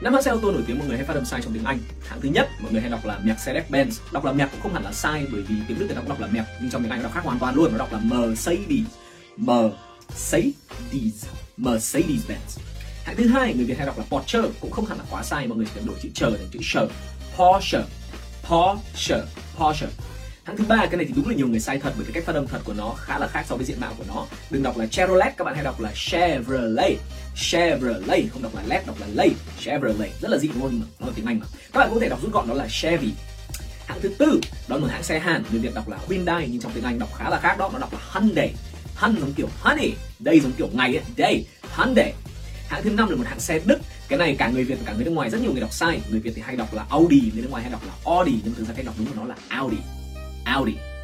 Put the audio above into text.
Năm hãng xe ô tô nổi tiếng mọi người hay phát âm sai trong tiếng Anh. Hãng thứ nhất mọi người hay đọc là Mercedes-Benz. Đọc là Merc cũng không hẳn là sai bởi vì tiếng Đức người ta cũng đọc là Merc nhưng trong tiếng Anh nó đọc khác hoàn toàn luôn. Nó đọc là Mercedes. Mercedes. Mercedes-Benz. Hãng thứ hai người Việt hay đọc là Porsche cũng không hẳn là quá sai mọi người chỉ cần đổi chữ chờ thành chữ sờ. Porsche. Porsche. Porsche. Hãng thứ ba cái này thì đúng là nhiều người sai thật bởi cái cách phát âm thật của nó khá là khác so với diện mạo của nó. Đừng đọc là Chevrolet, các bạn hay đọc là Chevrolet. Chevrolet không đọc là let đọc là lay. Chevrolet rất là dị ngôn mà Nó là tiếng Anh mà. Các bạn có thể đọc rút gọn đó là Chevy. Hãng thứ tư đó là một hãng xe Hàn, người Việt đọc là Hyundai nhưng trong tiếng Anh đọc khá là khác đó, nó đọc là Hyundai. Hun giống kiểu honey, đây giống kiểu ngày ấy, day, Hyundai. Hãng thứ năm là một hãng xe Đức cái này cả người Việt và cả người nước ngoài rất nhiều người đọc sai người Việt thì hay đọc là Audi người nước ngoài hay đọc là Audi nhưng thực ra cách đọc đúng của nó là Audi Audi.